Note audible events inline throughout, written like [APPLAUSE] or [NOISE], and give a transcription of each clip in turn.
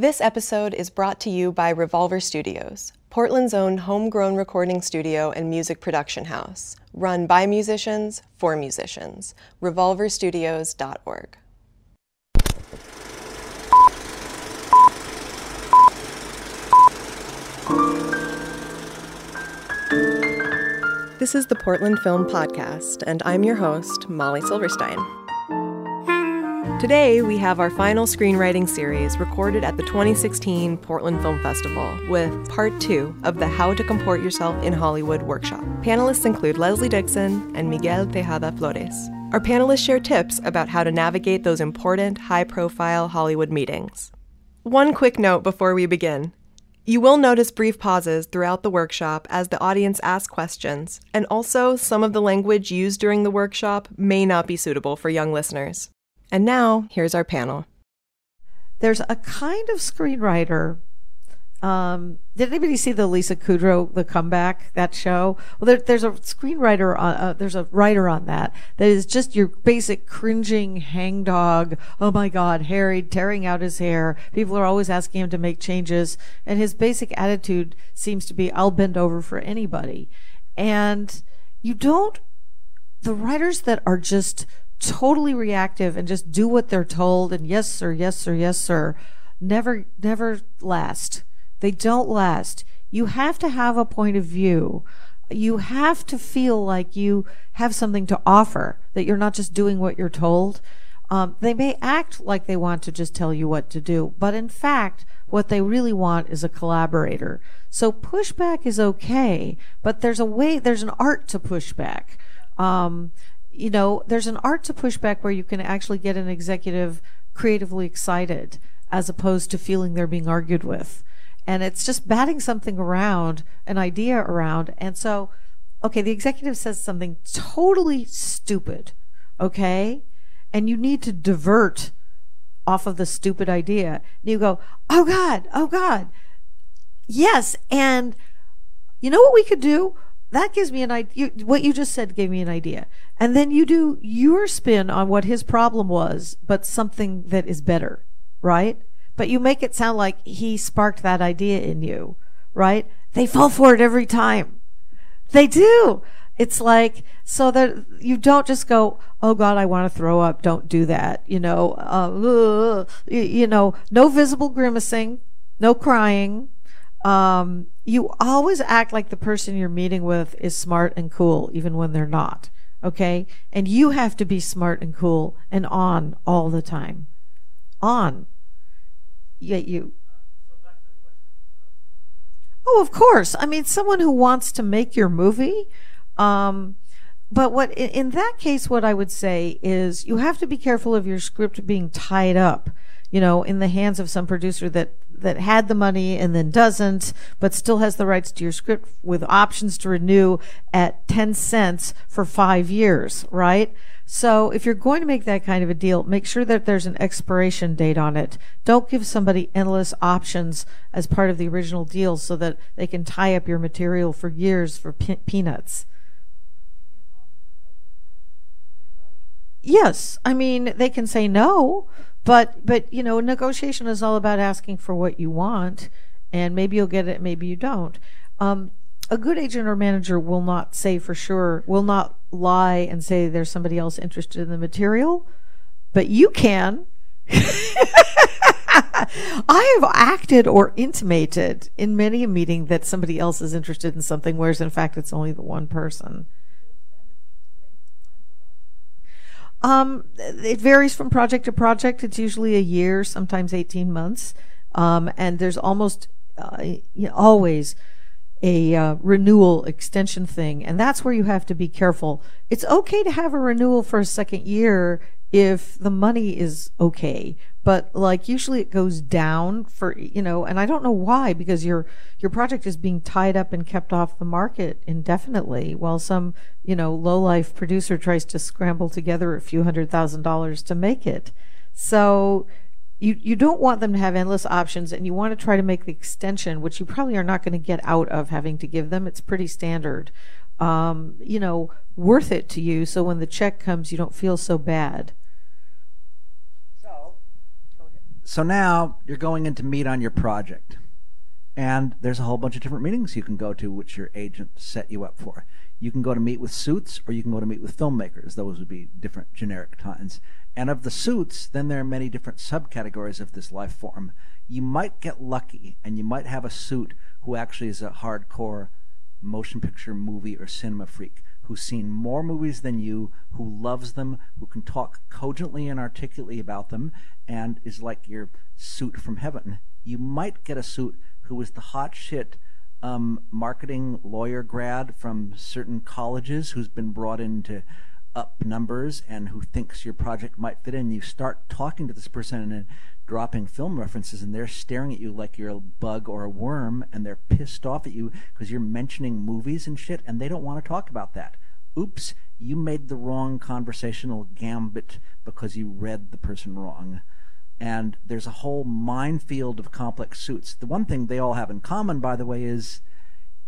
This episode is brought to you by Revolver Studios, Portland's own homegrown recording studio and music production house, run by musicians for musicians. revolverstudios.org. This is the Portland Film Podcast, and I'm your host, Molly Silverstein. Today, we have our final screenwriting series recorded at the 2016 Portland Film Festival with part two of the How to Comport Yourself in Hollywood workshop. Panelists include Leslie Dixon and Miguel Tejada Flores. Our panelists share tips about how to navigate those important, high profile Hollywood meetings. One quick note before we begin. You will notice brief pauses throughout the workshop as the audience asks questions, and also some of the language used during the workshop may not be suitable for young listeners. And now, here's our panel. There's a kind of screenwriter. Um, did anybody see the Lisa Kudrow, the comeback, that show? Well, there, there's a screenwriter on, uh, there's a writer on that that is just your basic cringing hangdog. Oh my God, harried, tearing out his hair. People are always asking him to make changes. And his basic attitude seems to be, I'll bend over for anybody. And you don't, the writers that are just totally reactive and just do what they're told and yes sir yes sir yes sir. Never never last. They don't last. You have to have a point of view. You have to feel like you have something to offer that you're not just doing what you're told. Um, they may act like they want to just tell you what to do but in fact what they really want is a collaborator. So pushback is okay but there's a way there's an art to pushback. Um, you know, there's an art to pushback where you can actually get an executive creatively excited as opposed to feeling they're being argued with. And it's just batting something around, an idea around. And so, okay, the executive says something totally stupid, okay? And you need to divert off of the stupid idea. And you go, oh God, oh God. Yes. And you know what we could do? That gives me an idea. What you just said gave me an idea. And then you do your spin on what his problem was, but something that is better, right? But you make it sound like he sparked that idea in you, right? They fall for it every time. They do. It's like, so that you don't just go, oh God, I want to throw up. Don't do that. You know, uh, you know, no visible grimacing, no crying, um, you always act like the person you're meeting with is smart and cool, even when they're not. Okay? And you have to be smart and cool and on all the time. On. Yet you. Oh, of course. I mean, someone who wants to make your movie. Um, but what in, in that case, what I would say is you have to be careful of your script being tied up you know, in the hands of some producer that that had the money and then doesn't, but still has the rights to your script with options to renew at 10 cents for five years, right? So if you're going to make that kind of a deal, make sure that there's an expiration date on it. Don't give somebody endless options as part of the original deal so that they can tie up your material for years for pe- peanuts. Yes, I mean, they can say no, but but you know, negotiation is all about asking for what you want, and maybe you'll get it, maybe you don't. Um, a good agent or manager will not say for sure, will not lie and say there's somebody else interested in the material, but you can. [LAUGHS] I have acted or intimated in many a meeting that somebody else is interested in something, whereas in fact it's only the one person. Um, it varies from project to project. It's usually a year, sometimes 18 months. Um, and there's almost uh, always a uh, renewal extension thing. And that's where you have to be careful. It's okay to have a renewal for a second year if the money is okay. But like usually it goes down for you know and i don't know why because your your project is being tied up and kept off the market indefinitely while some you know low life producer tries to scramble together a few hundred thousand dollars to make it. So you you don't want them to have endless options and you want to try to make the extension which you probably are not going to get out of having to give them. It's pretty standard um, you know worth it to you so when the check comes you don't feel so bad So now you're going in to meet on your project. And there's a whole bunch of different meetings you can go to, which your agent set you up for. You can go to meet with suits, or you can go to meet with filmmakers. Those would be different generic times. And of the suits, then there are many different subcategories of this life form. You might get lucky, and you might have a suit who actually is a hardcore motion picture, movie, or cinema freak who's seen more movies than you, who loves them, who can talk cogently and articulately about them, and is like your suit from heaven. You might get a suit who is the hot shit um, marketing lawyer grad from certain colleges who's been brought in to up numbers and who thinks your project might fit in. You start talking to this person and dropping film references, and they're staring at you like you're a bug or a worm, and they're pissed off at you because you're mentioning movies and shit, and they don't want to talk about that. Oops, you made the wrong conversational gambit because you read the person wrong and there's a whole minefield of complex suits. The one thing they all have in common, by the way, is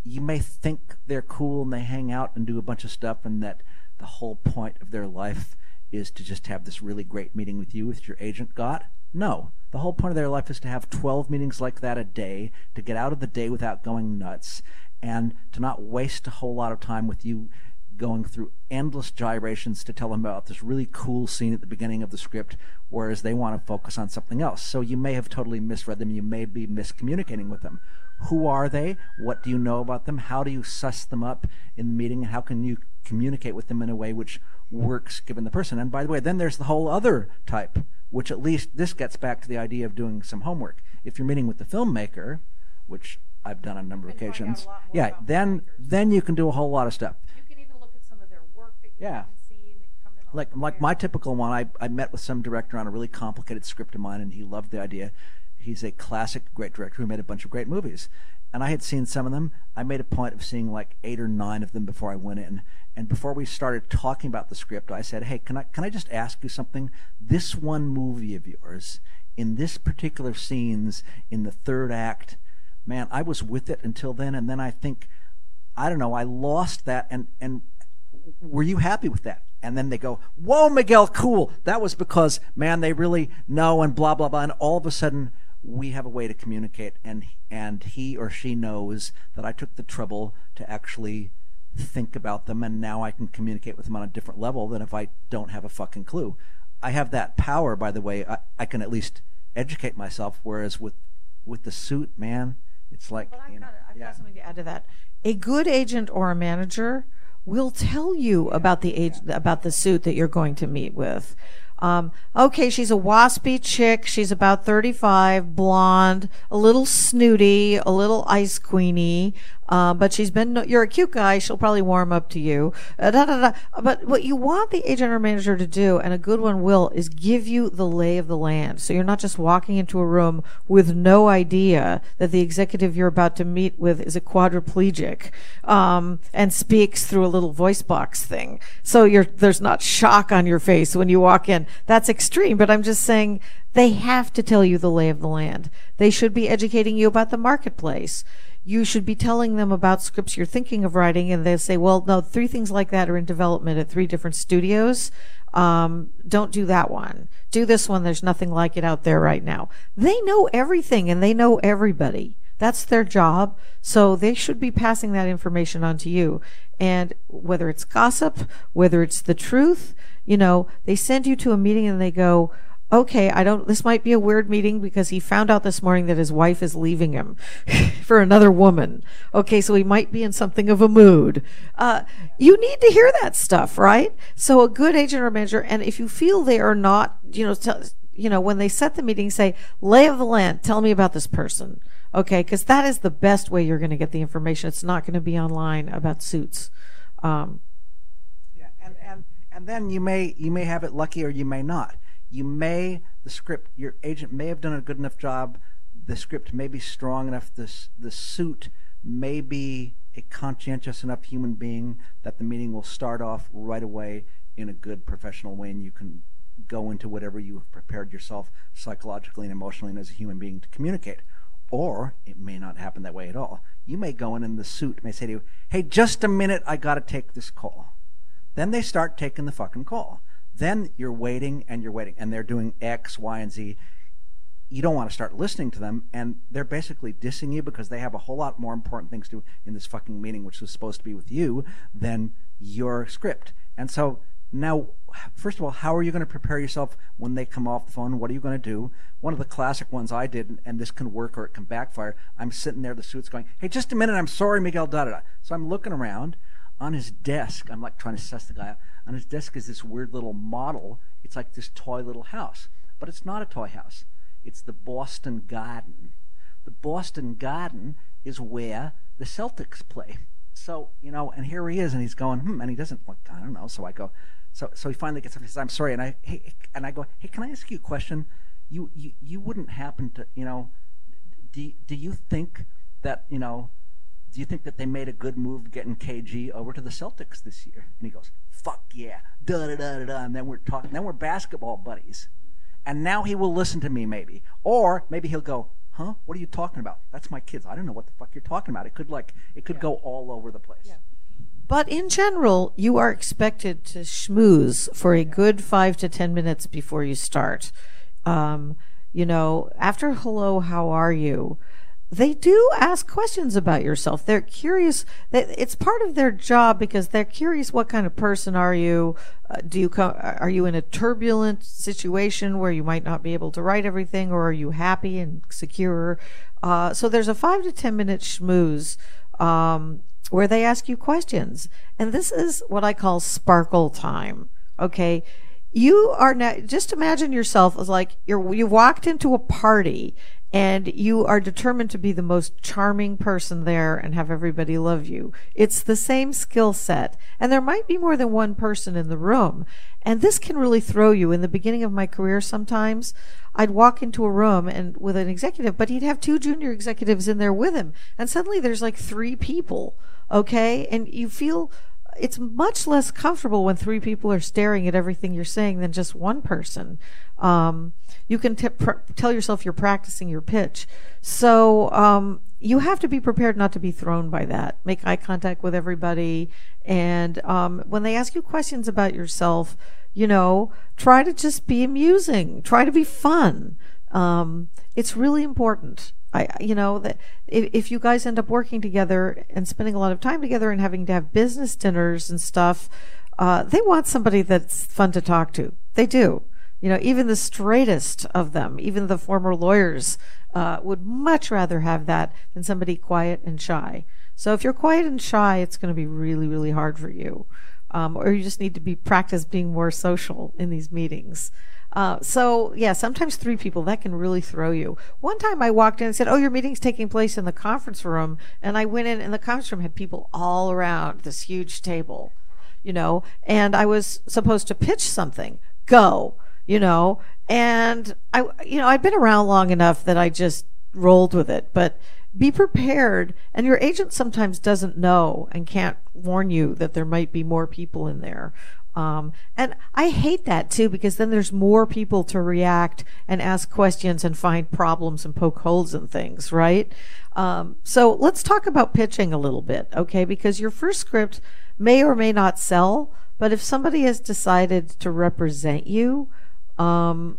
you may think they're cool and they hang out and do a bunch of stuff, and that the whole point of their life is to just have this really great meeting with you, with your agent got. No. The whole point of their life is to have 12 meetings like that a day, to get out of the day without going nuts, and to not waste a whole lot of time with you going through endless gyrations to tell them about this really cool scene at the beginning of the script, whereas they want to focus on something else. So you may have totally misread them. You may be miscommunicating with them. Who are they? What do you know about them? How do you suss them up in the meeting? How can you communicate with them in a way which works given the person? And by the way, then there's the whole other type, which at least this gets back to the idea of doing some homework. If you're meeting with the filmmaker, which I've done on a number of occasions, yeah, then then you can do a whole lot of stuff. Yeah. Like like my typical one, I, I met with some director on a really complicated script of mine, and he loved the idea. He's a classic great director who made a bunch of great movies, and I had seen some of them. I made a point of seeing like eight or nine of them before I went in. And before we started talking about the script, I said, "Hey, can I can I just ask you something? This one movie of yours, in this particular scenes in the third act, man, I was with it until then, and then I think." I don't know. I lost that, and and were you happy with that? And then they go, whoa, Miguel, cool. That was because, man, they really know and blah, blah, blah. And all of a sudden, we have a way to communicate. And, and he or she knows that I took the trouble to actually think about them. And now I can communicate with them on a different level than if I don't have a fucking clue. I have that power, by the way. I, I can at least educate myself. Whereas with, with the suit, man, it's like, but I've, you know, got, I've yeah. got something to add to that. A good agent or a manager will tell you about the age about the suit that you're going to meet with. Um, okay, she's a waspy chick. She's about 35, blonde, a little snooty, a little ice queeny. Uh, but she's been, you're a cute guy. She'll probably warm up to you. Uh, da, da, da. But what you want the agent or manager to do, and a good one will, is give you the lay of the land. So you're not just walking into a room with no idea that the executive you're about to meet with is a quadriplegic, um, and speaks through a little voice box thing. So you're, there's not shock on your face when you walk in. That's extreme, but I'm just saying they have to tell you the lay of the land. They should be educating you about the marketplace you should be telling them about scripts you're thinking of writing, and they say, well, no, three things like that are in development at three different studios. Um, don't do that one. Do this one. There's nothing like it out there right now. They know everything and they know everybody. That's their job. So they should be passing that information on to you. And whether it's gossip, whether it's the truth, you know, they send you to a meeting and they go, okay, I don't, this might be a weird meeting because he found out this morning that his wife is leaving him [LAUGHS] for another woman. Okay, so he might be in something of a mood. Uh, you need to hear that stuff, right? So a good agent or manager, and if you feel they are not, you know, you know, when they set the meeting, say, lay of the land, tell me about this person. Okay, because that is the best way you're going to get the information. It's not going to be online about suits. Um, yeah, and, and, and then you may, you may have it lucky or you may not you may the script your agent may have done a good enough job. The script may be strong enough. This the suit may be a conscientious enough human being that the meeting will start off right away in a good professional way and you can go into whatever you have prepared yourself psychologically and emotionally and as a human being to communicate. Or it may not happen that way at all. You may go in and the suit may say to you hey just a minute. I got to take this call. Then they start taking the fucking call then you're waiting and you're waiting, and they're doing X, Y, and Z. you don't want to start listening to them, and they're basically dissing you because they have a whole lot more important things to do in this fucking meeting, which was supposed to be with you, than your script. And so now, first of all, how are you going to prepare yourself when they come off the phone? What are you going to do? One of the classic ones I did, and this can work or it can backfire. I'm sitting there, the suit's going, "Hey, just a minute. I'm sorry, Miguel." Da da da. So I'm looking around. On his desk, I'm like trying to suss the guy out. On his desk is this weird little model. It's like this toy little house, but it's not a toy house. It's the Boston Garden. The Boston Garden is where the Celtics play. So you know, and here he is, and he's going, hmm, and he doesn't like, I don't know. So I go, so so he finally gets up. He says, "I'm sorry," and I hey, and I go, "Hey, can I ask you a question? You you you wouldn't happen to you know, do do you think that you know?" Do you think that they made a good move getting KG over to the Celtics this year? And he goes, "Fuck yeah, da da da da da." And then we're talking. Then we're basketball buddies. And now he will listen to me, maybe, or maybe he'll go, "Huh? What are you talking about? That's my kids. I don't know what the fuck you're talking about." It could like it could go all over the place. But in general, you are expected to schmooze for a good five to ten minutes before you start. Um, you know, after hello, how are you? They do ask questions about yourself. They're curious. It's part of their job because they're curious. What kind of person are you? Uh, do you come? Are you in a turbulent situation where you might not be able to write everything, or are you happy and secure? Uh, so there's a five to ten minute schmooze um, where they ask you questions. And this is what I call sparkle time. Okay. You are now, just imagine yourself as like you're, you walked into a party and you are determined to be the most charming person there and have everybody love you. It's the same skill set. And there might be more than one person in the room. And this can really throw you. In the beginning of my career, sometimes I'd walk into a room and with an executive, but he'd have two junior executives in there with him. And suddenly there's like three people okay? And you feel it's much less comfortable when three people are staring at everything you're saying than just one person. Um, you can t- pr- tell yourself you're practicing your pitch. So um, you have to be prepared not to be thrown by that. Make eye contact with everybody. And um, when they ask you questions about yourself, you know, try to just be amusing, try to be fun. Um, it's really important. I, you know, that if, if you guys end up working together and spending a lot of time together and having to have business dinners and stuff, uh, they want somebody that's fun to talk to. They do. You know, even the straightest of them, even the former lawyers, uh, would much rather have that than somebody quiet and shy. So if you're quiet and shy, it's going to be really, really hard for you. Um, or you just need to be practice being more social in these meetings. Uh, so yeah, sometimes three people that can really throw you. One time I walked in and said, "Oh, your meeting's taking place in the conference room," and I went in, and the conference room had people all around this huge table, you know, and I was supposed to pitch something. Go, you know, and I, you know, I'd been around long enough that I just rolled with it, but be prepared. And your agent sometimes doesn't know and can't warn you that there might be more people in there. Um, and I hate that too because then there's more people to react and ask questions and find problems and poke holes in things, right? Um, so let's talk about pitching a little bit, okay? Because your first script may or may not sell, but if somebody has decided to represent you, um,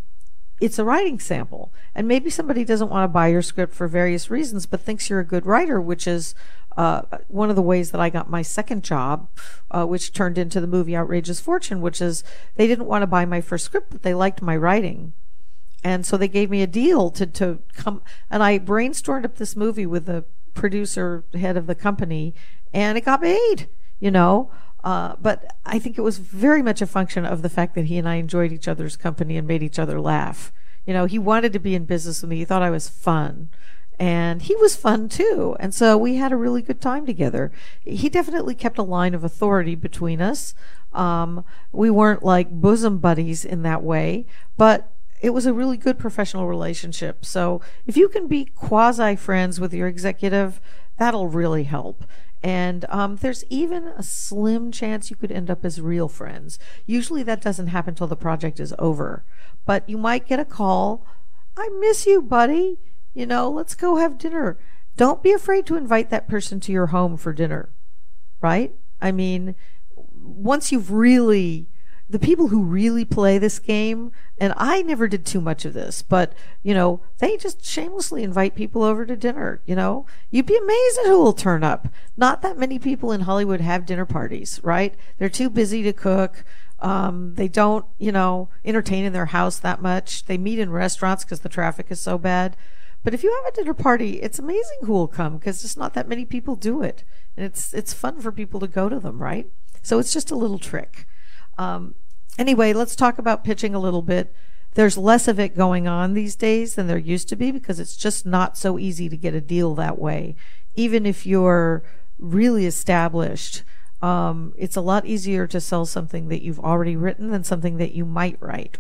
it's a writing sample. And maybe somebody doesn't want to buy your script for various reasons, but thinks you're a good writer, which is uh, one of the ways that I got my second job, uh, which turned into the movie Outrageous Fortune, which is they didn't want to buy my first script, but they liked my writing. And so they gave me a deal to, to come, and I brainstormed up this movie with the producer, head of the company, and it got made, you know. Uh, but I think it was very much a function of the fact that he and I enjoyed each other's company and made each other laugh. You know, he wanted to be in business with me. He thought I was fun and he was fun too. And so we had a really good time together. He definitely kept a line of authority between us. Um, we weren't like bosom buddies in that way, but it was a really good professional relationship. So if you can be quasi friends with your executive, that'll really help. And um, there's even a slim chance you could end up as real friends. Usually that doesn't happen until the project is over. But you might get a call. I miss you, buddy. You know, let's go have dinner. Don't be afraid to invite that person to your home for dinner, right? I mean, once you've really the people who really play this game, and I never did too much of this, but you know, they just shamelessly invite people over to dinner. You know, you'd be amazed at who will turn up. Not that many people in Hollywood have dinner parties, right? They're too busy to cook. Um, they don't, you know, entertain in their house that much. They meet in restaurants because the traffic is so bad. But if you have a dinner party, it's amazing who will come because just not that many people do it, and it's it's fun for people to go to them, right? So it's just a little trick. Um, anyway, let's talk about pitching a little bit. There's less of it going on these days than there used to be because it's just not so easy to get a deal that way. Even if you're really established, um, it's a lot easier to sell something that you've already written than something that you might write.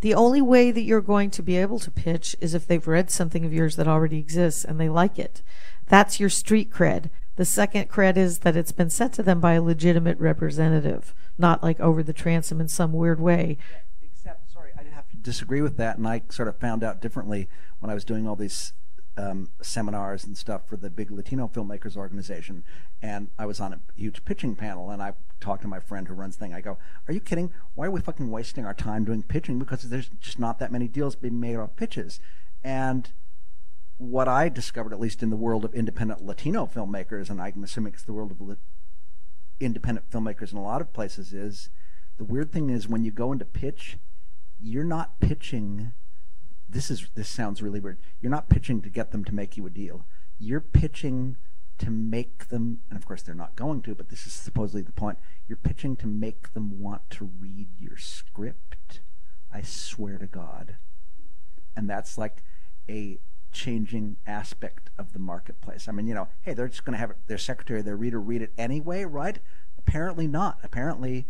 The only way that you're going to be able to pitch is if they've read something of yours that already exists and they like it. That's your street cred. The second cred is that it's been sent to them by a legitimate representative, not like over the transom in some weird way. Except, sorry, I have to disagree with that, and I sort of found out differently when I was doing all these um, seminars and stuff for the big Latino filmmakers organization, and I was on a huge pitching panel, and I talked to my friend who runs the thing. I go, "Are you kidding? Why are we fucking wasting our time doing pitching? Because there's just not that many deals being made off pitches." And what I discovered, at least in the world of independent Latino filmmakers, and I'm assuming it's the world of independent filmmakers in a lot of places, is the weird thing is when you go into pitch, you're not pitching. This is this sounds really weird. You're not pitching to get them to make you a deal. You're pitching to make them, and of course they're not going to, but this is supposedly the point. You're pitching to make them want to read your script. I swear to God. And that's like a changing aspect of the marketplace. I mean, you know, hey, they're just going to have their secretary, their reader read it anyway, right? Apparently not. Apparently,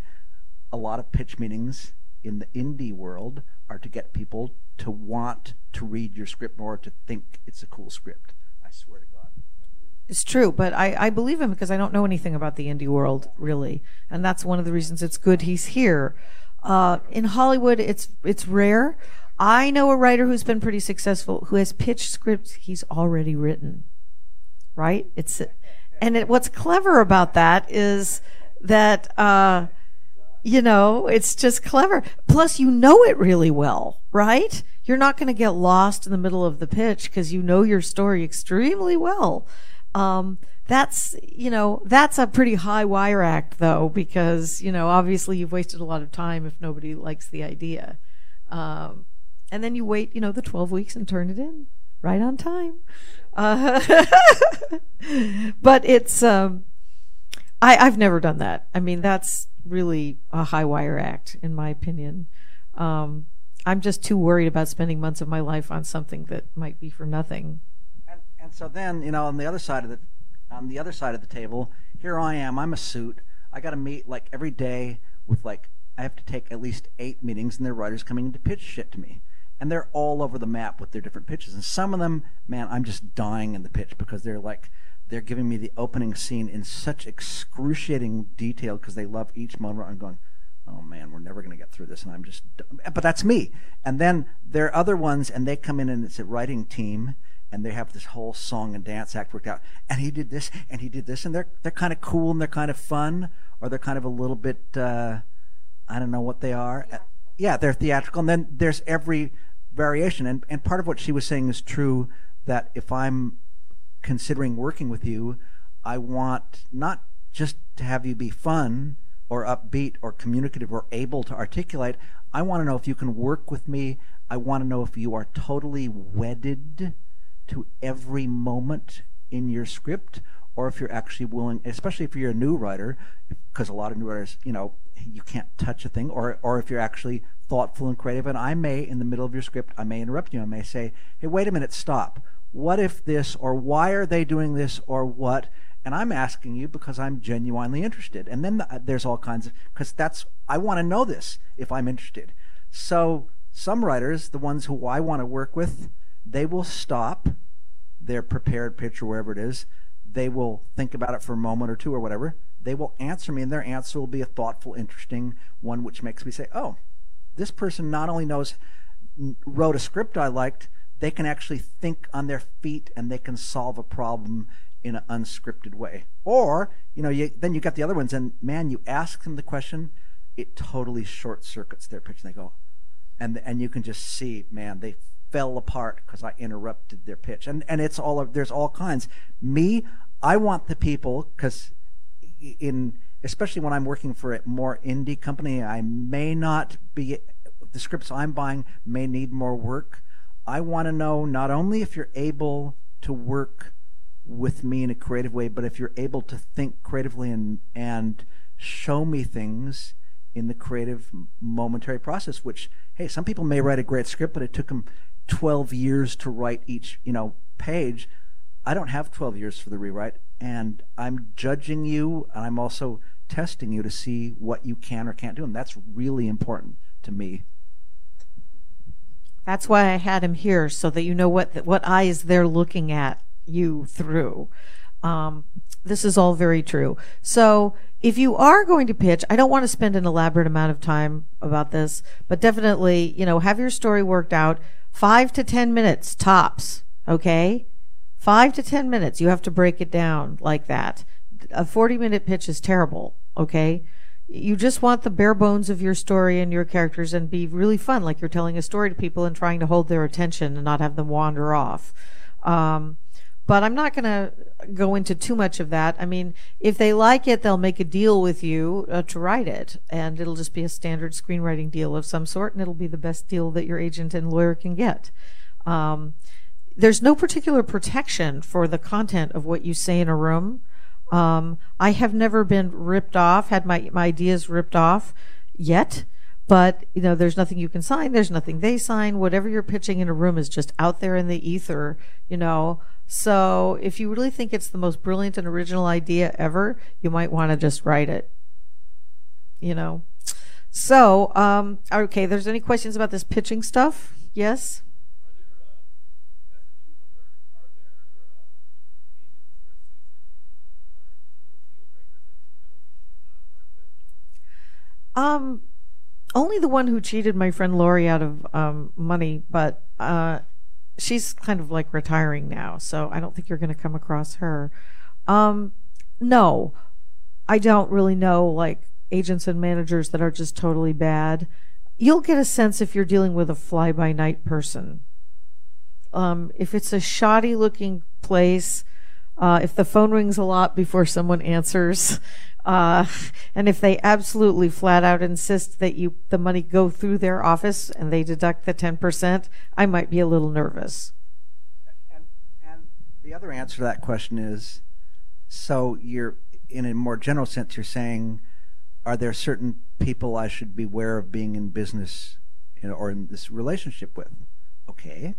a lot of pitch meetings in the indie world are to get people to want to read your script more, to think it's a cool script. I swear to God. It's true, but I, I believe him because I don't know anything about the indie world, really. And that's one of the reasons it's good he's here. Uh, in Hollywood, it's it's rare. I know a writer who's been pretty successful who has pitched scripts he's already written. Right? It's and it, what's clever about that is that uh, you know it's just clever. Plus, you know it really well, right? You're not going to get lost in the middle of the pitch because you know your story extremely well. Um, that's you know that's a pretty high wire act though because you know obviously you've wasted a lot of time if nobody likes the idea. Um, and then you wait, you know, the 12 weeks and turn it in right on time. Uh, [LAUGHS] but it's, um, I, I've never done that. I mean, that's really a high wire act, in my opinion. Um, I'm just too worried about spending months of my life on something that might be for nothing. And, and so then, you know, on the other side of the, on the other side of the table, here I am. I'm a suit. I got to meet like every day with like I have to take at least eight meetings, and their writers coming in to pitch shit to me and they're all over the map with their different pitches. And some of them, man, I'm just dying in the pitch because they're like they're giving me the opening scene in such excruciating detail because they love each moment. I'm going, oh man, we're never going to get through this, and I'm just, but that's me. And then there are other ones, and they come in and it's a writing team. And they have this whole song and dance act worked out. And he did this, and he did this, and they're they're kind of cool and they're kind of fun, or they're kind of a little bit uh, I don't know what they are. Yeah, they're theatrical. And then there's every variation. And, and part of what she was saying is true that if I'm considering working with you, I want not just to have you be fun or upbeat or communicative or able to articulate. I want to know if you can work with me. I want to know if you are totally wedded to every moment in your script or if you're actually willing, especially if you're a new writer, because a lot of new writers, you know, you can't touch a thing, or or if you're actually thoughtful and creative. And I may, in the middle of your script, I may interrupt you. I may say, "Hey, wait a minute, stop. What if this, or why are they doing this, or what?" And I'm asking you because I'm genuinely interested. And then uh, there's all kinds of because that's I want to know this if I'm interested. So some writers, the ones who I want to work with, they will stop their prepared pitch or wherever it is. They will think about it for a moment or two or whatever they will answer me, and their answer will be a thoughtful, interesting one, which makes me say, oh, this person not only knows, wrote a script I liked, they can actually think on their feet and they can solve a problem in an unscripted way. Or, you know, you, then you got the other ones, and man, you ask them the question, it totally short circuits their pitch. And they go, and and you can just see, man, they fell apart because I interrupted their pitch. And and it's all there's all kinds. Me, I want the people because in especially when I'm working for a more indie company, I may not be the scripts I'm buying may need more work. I want to know not only if you're able to work with me in a creative way, but if you're able to think creatively and and show me things in the creative momentary process which hey some people may write a great script but it took them 12 years to write each you know page. I don't have 12 years for the rewrite and i'm judging you and i'm also testing you to see what you can or can't do and that's really important to me that's why i had him here so that you know what what eyes they're looking at you through um, this is all very true. So if you are going to pitch, I don't want to spend an elaborate amount of time about this, but definitely, you know, have your story worked out. Five to 10 minutes tops. Okay. Five to 10 minutes. You have to break it down like that. A 40 minute pitch is terrible. Okay. You just want the bare bones of your story and your characters and be really fun, like you're telling a story to people and trying to hold their attention and not have them wander off. Um, but I'm not going to go into too much of that. I mean, if they like it, they'll make a deal with you uh, to write it, and it'll just be a standard screenwriting deal of some sort, and it'll be the best deal that your agent and lawyer can get. Um, there's no particular protection for the content of what you say in a room. Um, I have never been ripped off, had my, my ideas ripped off yet but you know there's nothing you can sign there's nothing they sign whatever you're pitching in a room is just out there in the ether you know so if you really think it's the most brilliant and original idea ever, you might want to just write it. You know. So, um, okay, there's any questions about this pitching stuff? Yes? Um, only the one who cheated my friend Lori out of um, money, but uh, she's kind of like retiring now, so I don't think you're going to come across her. Um, no, I don't really know like agents and managers that are just totally bad. You'll get a sense if you're dealing with a fly by night person. Um, if it's a shoddy looking place, uh, if the phone rings a lot before someone answers, uh, and if they absolutely flat out insist that you the money go through their office and they deduct the 10%, I might be a little nervous. And, and the other answer to that question is so you're in a more general sense you're saying are there certain people I should beware of being in business you know, or in this relationship with? Okay.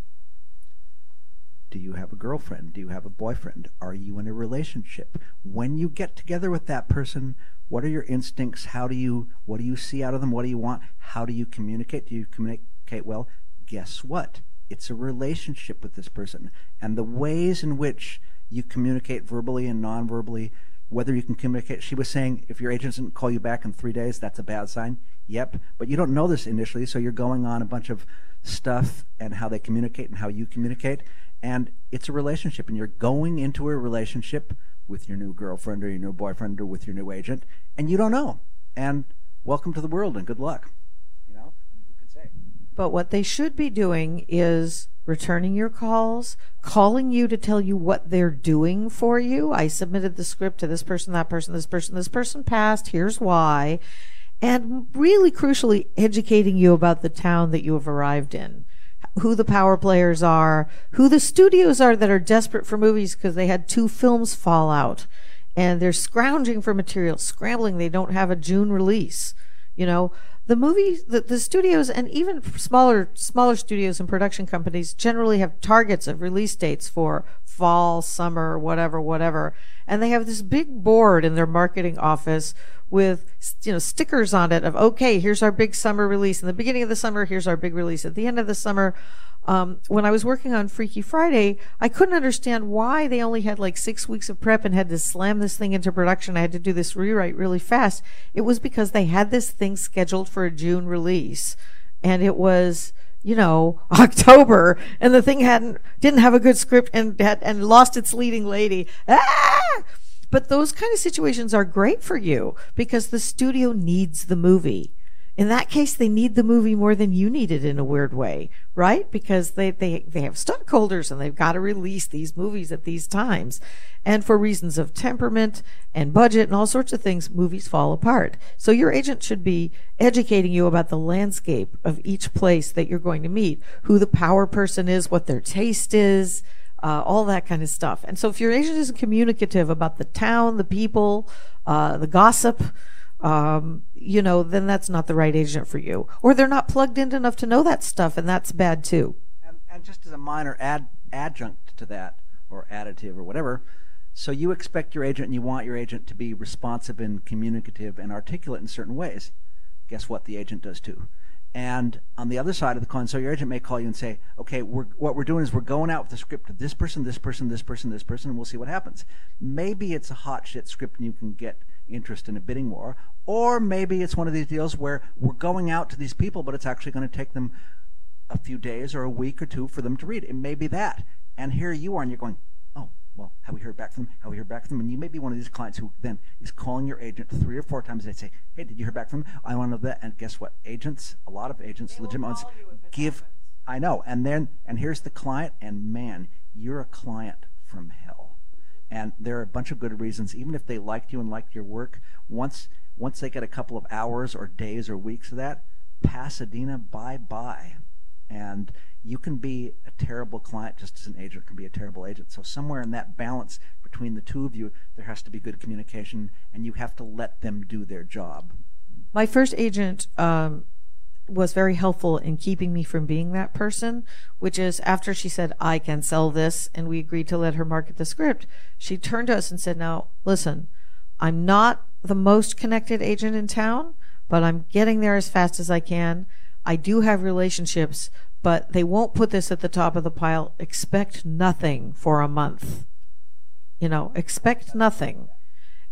Do you have a girlfriend? Do you have a boyfriend? Are you in a relationship? When you get together with that person, what are your instincts? How do you what do you see out of them? What do you want? How do you communicate? Do you communicate well? Guess what? It's a relationship with this person. And the ways in which you communicate verbally and non-verbally, whether you can communicate she was saying if your agent doesn't call you back in three days, that's a bad sign. Yep. But you don't know this initially, so you're going on a bunch of stuff and how they communicate and how you communicate and it's a relationship and you're going into a relationship with your new girlfriend or your new boyfriend or with your new agent and you don't know. And welcome to the world and good luck. You know? I mean, who can say? But what they should be doing is returning your calls calling you to tell you what they're doing for you. I submitted the script to this person that person this person this person passed here's why. And really crucially educating you about the town that you have arrived in who the power players are, who the studios are that are desperate for movies because they had two films fall out and they're scrounging for material, scrambling. They don't have a June release. You know, the movie, the, the studios and even smaller, smaller studios and production companies generally have targets of release dates for fall, summer, whatever, whatever. And they have this big board in their marketing office with you know stickers on it of okay here's our big summer release. In the beginning of the summer here's our big release. At the end of the summer um, when i was working on freaky friday i couldn't understand why they only had like six weeks of prep and had to slam this thing into production. I had to do this rewrite really fast. It was because they had this thing scheduled for a june release and it was you know, [LAUGHS] October, and the thing hadn't didn't have a good script and had and lost its leading lady. Ah! But those kind of situations are great for you because the studio needs the movie. In that case, they need the movie more than you need it in a weird way, right? Because they, they, they have stockholders and they've got to release these movies at these times. And for reasons of temperament and budget and all sorts of things, movies fall apart. So your agent should be educating you about the landscape of each place that you're going to meet, who the power person is, what their taste is, uh, all that kind of stuff. And so if your agent isn't communicative about the town, the people, uh, the gossip, um, you know, then that's not the right agent for you. Or they're not plugged in enough to know that stuff, and that's bad too. And, and just as a minor ad, adjunct to that, or additive, or whatever, so you expect your agent and you want your agent to be responsive and communicative and articulate in certain ways. Guess what? The agent does too. And on the other side of the coin, so your agent may call you and say, okay, we're, what we're doing is we're going out with a script of this person, this person, this person, this person, and we'll see what happens. Maybe it's a hot shit script and you can get interest in a bidding war. Or maybe it's one of these deals where we're going out to these people, but it's actually going to take them a few days or a week or two for them to read. It may be that. And here you are, and you're going, oh, well, have we heard back from them? Have we heard back from them? And you may be one of these clients who then is calling your agent three or four times. They say, hey, did you hear back from them? I want to know that. And guess what? Agents, a lot of agents, legitimate ones, give. I know. And then, and here's the client, and man, you're a client from hell. And there are a bunch of good reasons, even if they liked you and liked your work, once once they get a couple of hours or days or weeks of that, Pasadena, bye bye. And you can be a terrible client just as an agent can be a terrible agent. So somewhere in that balance between the two of you, there has to be good communication, and you have to let them do their job. My first agent um, was very helpful in keeping me from being that person, which is after she said, I can sell this, and we agreed to let her market the script, she turned to us and said, Now, listen, I'm not the most connected agent in town, but I'm getting there as fast as I can. I do have relationships, but they won't put this at the top of the pile. Expect nothing for a month. You know, expect nothing.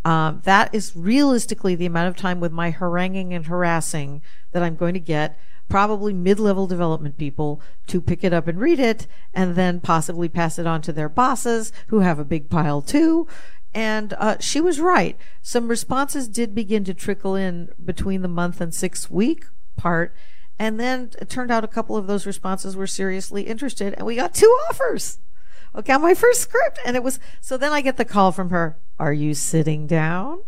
Um, that is realistically the amount of time with my haranguing and harassing that I'm going to get probably mid-level development people to pick it up and read it and then possibly pass it on to their bosses who have a big pile too and uh, she was right. Some responses did begin to trickle in between the month and six week part. And then it turned out a couple of those responses were seriously interested, and we got two offers. Okay, on my first script. And it was, so then I get the call from her Are you sitting down?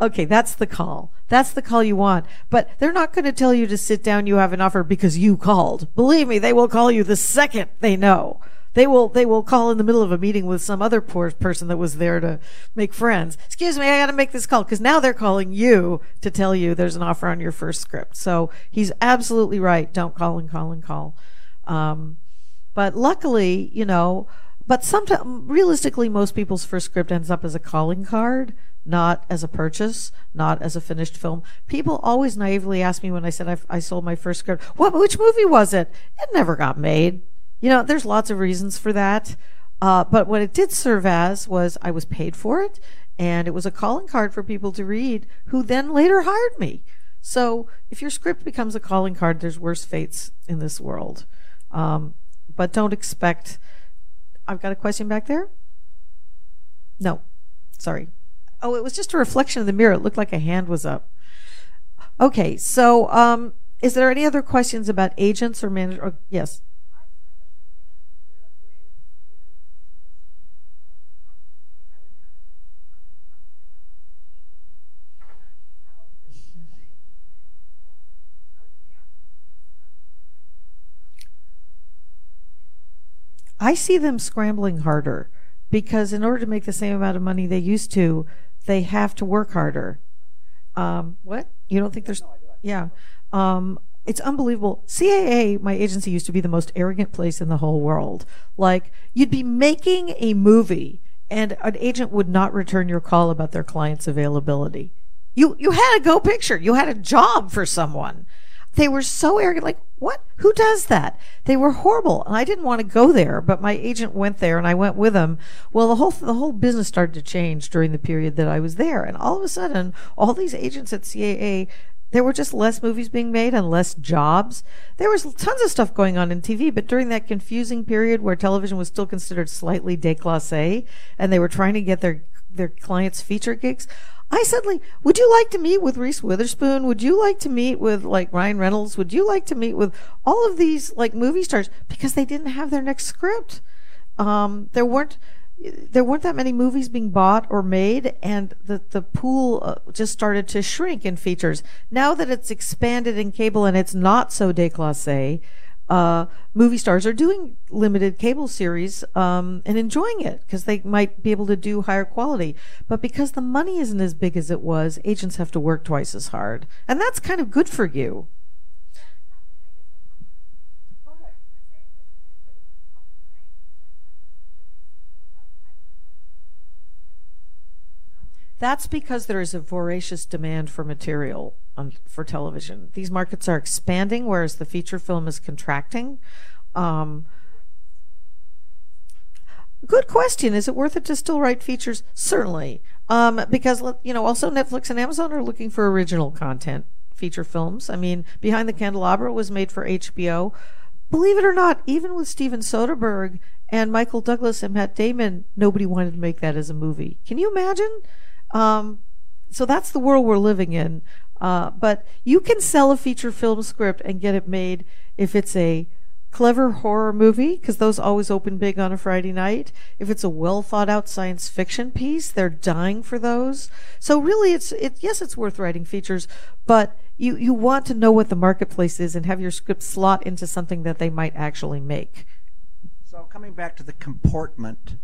Okay, that's the call. That's the call you want. But they're not going to tell you to sit down, you have an offer because you called. Believe me, they will call you the second they know. They will they will call in the middle of a meeting with some other poor person that was there to make friends. Excuse me, I got to make this call because now they're calling you to tell you there's an offer on your first script. So he's absolutely right. Don't call and call and call. Um, but luckily, you know, but sometimes realistically, most people's first script ends up as a calling card not as a purchase, not as a finished film. People always naively ask me when I said I, I, sold my first script, what, which movie was it? It never got made. You know, there's lots of reasons for that. Uh, but what it did serve as was I was paid for it, and it was a calling card for people to read who then later hired me. So if your script becomes a calling card, there's worse fates in this world. Um, but don't expect. I've got a question back there. No, sorry. Oh, it was just a reflection of the mirror. It looked like a hand was up. Okay, so um, is there any other questions about agents or manager? yes. I see them scrambling harder because in order to make the same amount of money they used to, they have to work harder. Um, what? You don't think there's? Yeah. Um, it's unbelievable. CAA, my agency, used to be the most arrogant place in the whole world. Like, you'd be making a movie and an agent would not return your call about their client's availability. You, you had a go picture. You had a job for someone. They were so arrogant, like, what? Who does that? They were horrible. And I didn't want to go there, but my agent went there and I went with him. Well, the whole, the whole business started to change during the period that I was there. And all of a sudden, all these agents at CAA, there were just less movies being made and less jobs. There was tons of stuff going on in TV, but during that confusing period where television was still considered slightly déclassé and they were trying to get their their clients' feature gigs. I suddenly, would you like to meet with Reese Witherspoon? Would you like to meet with like Ryan Reynolds? Would you like to meet with all of these like movie stars because they didn't have their next script? Um, there weren't there weren't that many movies being bought or made, and the the pool uh, just started to shrink in features. Now that it's expanded in cable and it's not so déclassé, uh, movie stars are doing limited cable series um, and enjoying it because they might be able to do higher quality. But because the money isn't as big as it was, agents have to work twice as hard, and that's kind of good for you. That's because there is a voracious demand for material on, for television. These markets are expanding, whereas the feature film is contracting. Um, good question. Is it worth it to still write features? Certainly, um, because you know also Netflix and Amazon are looking for original content, feature films. I mean, Behind the Candelabra was made for HBO. Believe it or not, even with Steven Soderbergh and Michael Douglas and Matt Damon, nobody wanted to make that as a movie. Can you imagine? Um, so that's the world we're living in. Uh, but you can sell a feature film script and get it made if it's a clever horror movie, because those always open big on a Friday night. If it's a well thought out science fiction piece, they're dying for those. So really, it's it. Yes, it's worth writing features, but you you want to know what the marketplace is and have your script slot into something that they might actually make. So coming back to the comportment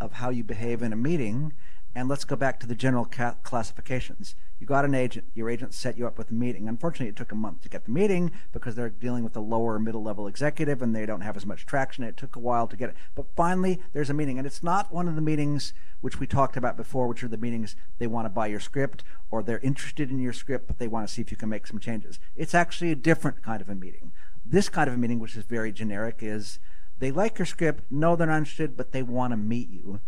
of how you behave in a meeting and let's go back to the general ca- classifications. You got an agent. Your agent set you up with a meeting. Unfortunately, it took a month to get the meeting because they're dealing with a lower middle level executive and they don't have as much traction. It took a while to get it. But finally, there's a meeting. And it's not one of the meetings which we talked about before, which are the meetings they want to buy your script or they're interested in your script, but they want to see if you can make some changes. It's actually a different kind of a meeting. This kind of a meeting, which is very generic, is they like your script, no, they're not interested, but they want to meet you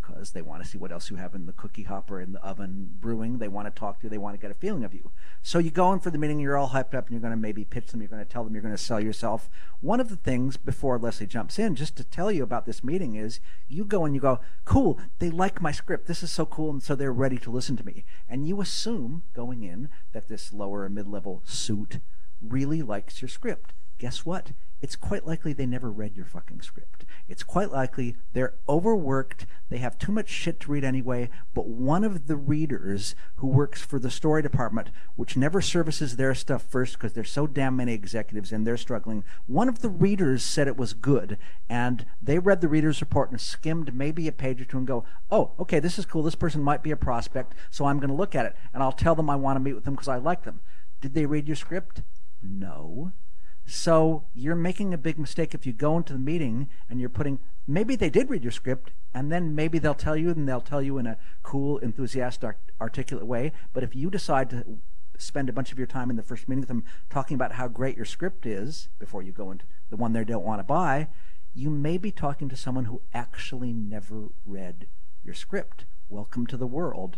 because they want to see what else you have in the cookie hopper in the oven brewing. They want to talk to you. They want to get a feeling of you. So you go in for the meeting, you're all hyped up, and you're going to maybe pitch them. You're going to tell them you're going to sell yourself. One of the things before Leslie jumps in, just to tell you about this meeting, is you go and you go, cool, they like my script. This is so cool, and so they're ready to listen to me. And you assume going in that this lower and mid-level suit really likes your script. Guess what? It's quite likely they never read your fucking script. It's quite likely they're overworked, they have too much shit to read anyway, but one of the readers who works for the story department, which never services their stuff first because there's so damn many executives and they're struggling, one of the readers said it was good, and they read the reader's report and skimmed maybe a page or two and go, oh, okay, this is cool, this person might be a prospect, so I'm going to look at it, and I'll tell them I want to meet with them because I like them. Did they read your script? No. So you're making a big mistake if you go into the meeting and you're putting maybe they did read your script and then maybe they'll tell you and they'll tell you in a cool, enthusiastic, articulate way. But if you decide to spend a bunch of your time in the first meeting with them talking about how great your script is before you go into the one they don't want to buy, you may be talking to someone who actually never read your script. Welcome to the world.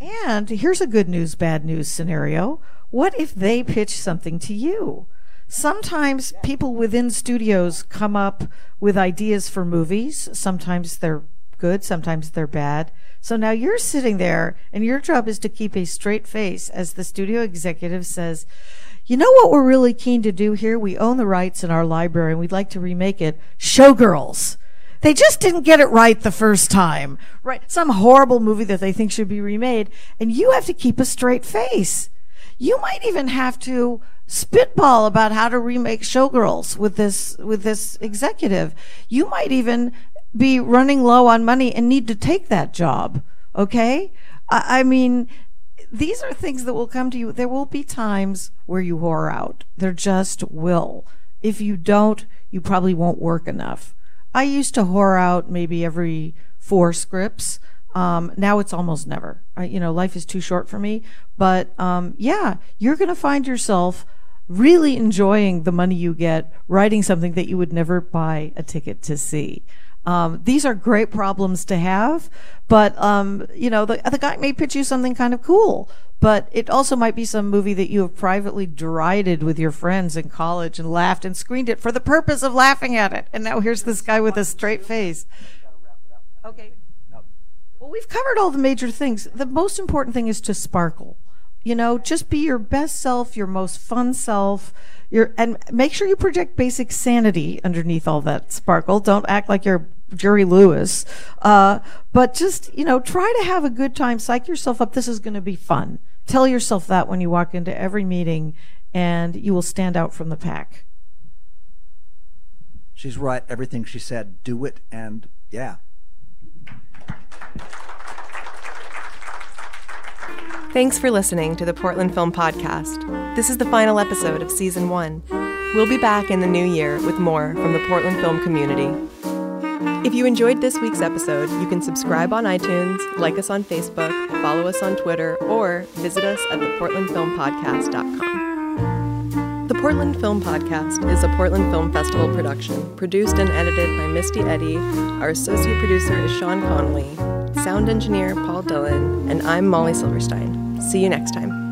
And here's a good news, bad news scenario. What if they pitch something to you? Sometimes people within studios come up with ideas for movies. Sometimes they're good, sometimes they're bad. So now you're sitting there and your job is to keep a straight face as the studio executive says, you know what we're really keen to do here? We own the rights in our library and we'd like to remake it. Showgirls. They just didn't get it right the first time, right? Some horrible movie that they think should be remade. And you have to keep a straight face. You might even have to spitball about how to remake Showgirls with this with this executive. You might even be running low on money and need to take that job. Okay, I, I mean, these are things that will come to you. There will be times where you whore out. There just will. If you don't, you probably won't work enough. I used to whore out maybe every four scripts. Um, now it's almost never. I, you know, life is too short for me. But um, yeah, you're going to find yourself really enjoying the money you get writing something that you would never buy a ticket to see. Um, these are great problems to have, but um, you know the the guy may pitch you something kind of cool, but it also might be some movie that you have privately derided with your friends in college and laughed and screened it for the purpose of laughing at it, and now here's this guy with a straight face. Okay. Well, we've covered all the major things. The most important thing is to sparkle. You know, just be your best self, your most fun self. Your and make sure you project basic sanity underneath all that sparkle. Don't act like you're Jerry Lewis. Uh, but just you know, try to have a good time. Psych yourself up. This is going to be fun. Tell yourself that when you walk into every meeting, and you will stand out from the pack. She's right. Everything she said, do it, and yeah. Thanks for listening to the Portland Film Podcast. This is the final episode of season one. We'll be back in the new year with more from the Portland film community. If you enjoyed this week's episode, you can subscribe on iTunes, like us on Facebook, follow us on Twitter, or visit us at theportlandfilmpodcast.com. The Portland Film Podcast is a Portland Film Festival production, produced and edited by Misty Eddy. Our associate producer is Sean Connolly, sound engineer Paul Dillon, and I'm Molly Silverstein. See you next time.